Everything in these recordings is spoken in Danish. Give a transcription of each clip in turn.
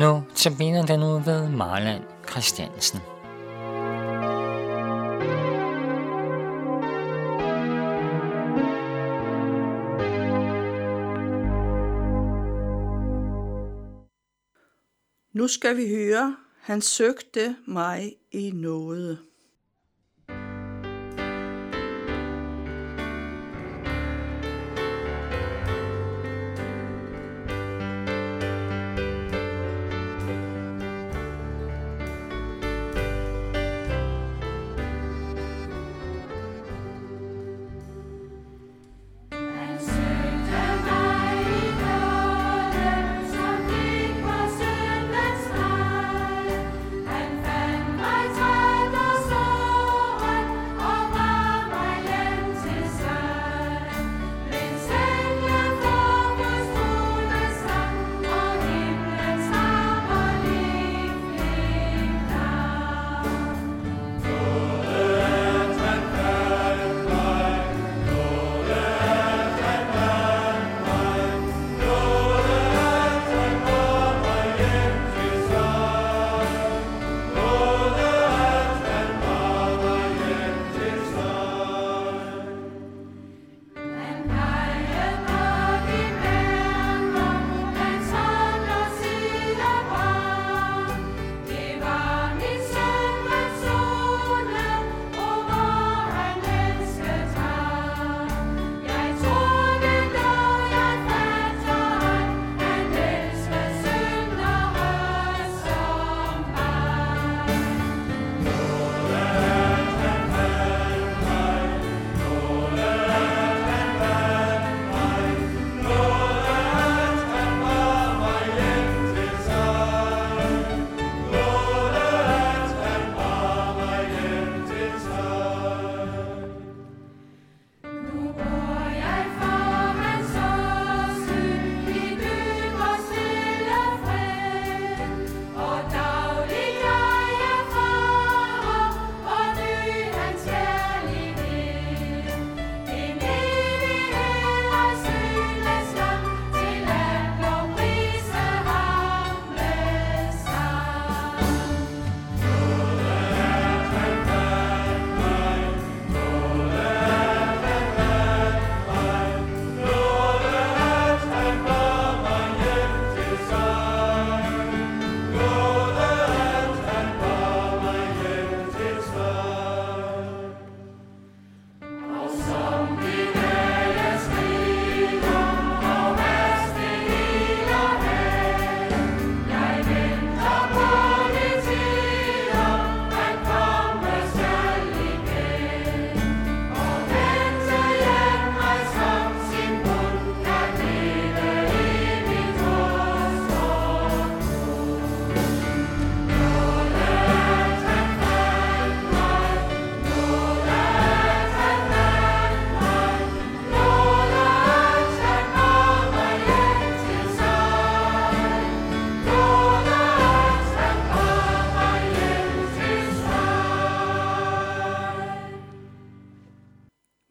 Nu tabiner den ud ved Marland Christiansen. Nu skal vi høre, han søgte mig i noget.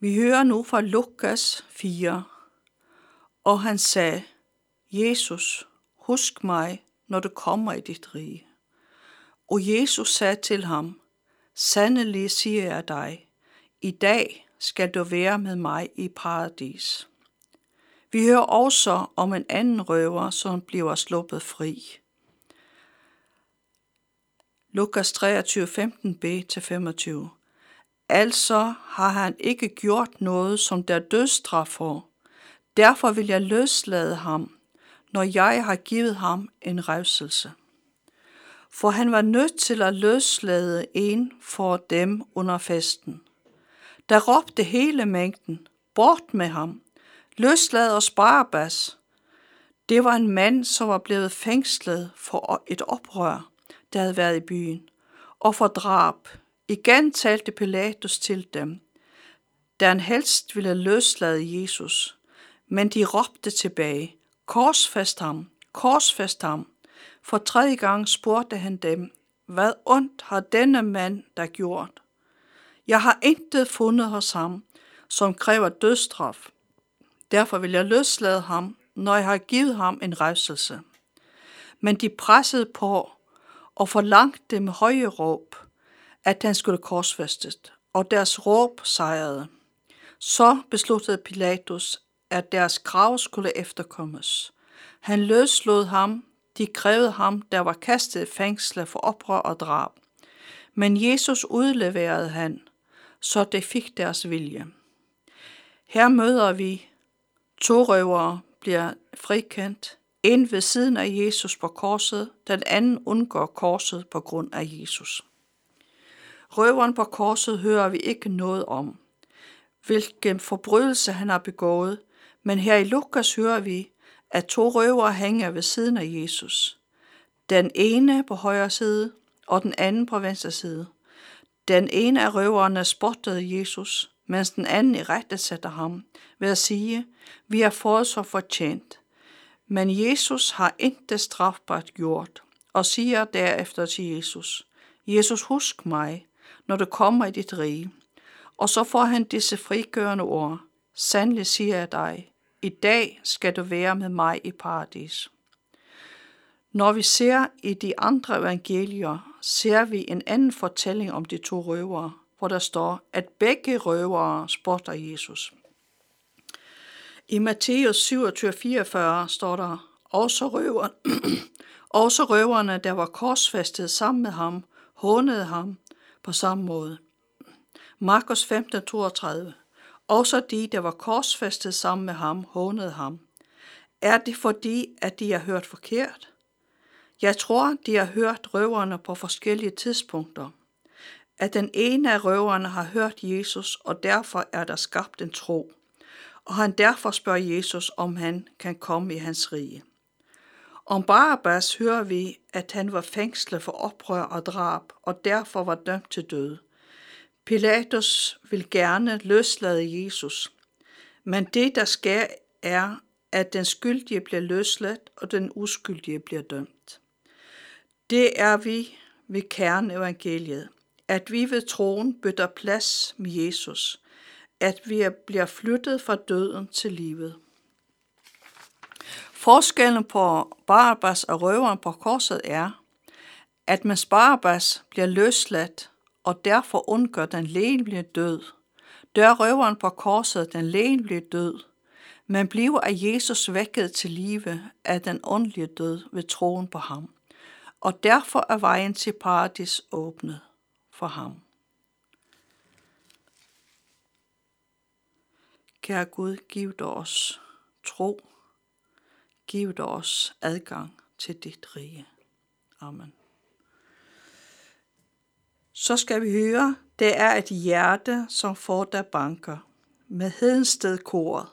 Vi hører nu fra Lukas 4. Og han sagde, Jesus, husk mig, når du kommer i dit rige. Og Jesus sagde til ham, Sandelig siger jeg dig, i dag skal du være med mig i paradis. Vi hører også om en anden røver, som bliver sluppet fri. Lukas 23, 15b-25 Altså har han ikke gjort noget, som der dødsstraf for. Derfor vil jeg løslade ham, når jeg har givet ham en revselse. For han var nødt til at løslade en for dem under festen. Der råbte hele mængden, bort med ham, løslad os Barabbas. Det var en mand, som var blevet fængslet for et oprør, der havde været i byen, og for drab, Igen talte Pilatus til dem, da han helst ville løslade Jesus. Men de råbte tilbage, korsfæst ham, korsfæst ham. For tredje gang spurgte han dem, hvad ondt har denne mand der gjort? Jeg har intet fundet hos ham, som kræver dødstraf. Derfor vil jeg løslade ham, når jeg har givet ham en rejselse. Men de pressede på og forlangte med høje råb, at han skulle korsfæstes, og deres råb sejrede. Så besluttede Pilatus, at deres krav skulle efterkommes. Han løslod ham, de krævede ham, der var kastet i fængsel for oprør og drab. Men Jesus udleverede han, så det fik deres vilje. Her møder vi to røvere bliver frikendt, en ved siden af Jesus på korset, den anden undgår korset på grund af Jesus. Røveren på korset hører vi ikke noget om, hvilken forbrydelse han har begået, men her i Lukas hører vi, at to røvere hænger ved siden af Jesus. Den ene på højre side, og den anden på venstre side. Den ene af røverne spottede Jesus, mens den anden i rette sætter ham ved at sige, vi har fået så fortjent. Men Jesus har intet strafbart gjort, og siger derefter til Jesus, Jesus husk mig, når du kommer i dit rige. Og så får han disse frigørende ord, sandelig siger jeg dig, i dag skal du være med mig i paradis. Når vi ser i de andre evangelier, ser vi en anden fortælling om de to røvere, hvor der står, at begge røvere spotter Jesus. I Matthæus 27:44 står der, også, røverne, også røverne, der var korsfæstet sammen med ham, hånede ham på samme måde. Markus 15:32 Også de, der var korsfæstet sammen med ham, hånede ham. Er det fordi, at de har hørt forkert? Jeg tror, de har hørt røverne på forskellige tidspunkter. At den ene af røverne har hørt Jesus, og derfor er der skabt en tro. Og han derfor spørger Jesus, om han kan komme i hans rige. Om Barabbas hører vi, at han var fængslet for oprør og drab, og derfor var dømt til død. Pilatus vil gerne løslade Jesus, men det, der sker, er, at den skyldige bliver løsladt, og den uskyldige bliver dømt. Det er vi ved kerneevangeliet, at vi ved troen bytter plads med Jesus, at vi bliver flyttet fra døden til livet. Forskellen på Barabbas og røveren på korset er, at mens Barabbas bliver løsladt og derfor undgår den lægelige død, dør røveren på korset den lægelige død, men bliver af Jesus vækket til live af den åndelige død ved troen på ham, og derfor er vejen til paradis åbnet for ham. Kære Gud, giv dig os tro Giv dig os adgang til dit rige. Amen. Så skal vi høre, det er et hjerte, som får der banker med hedensted koret.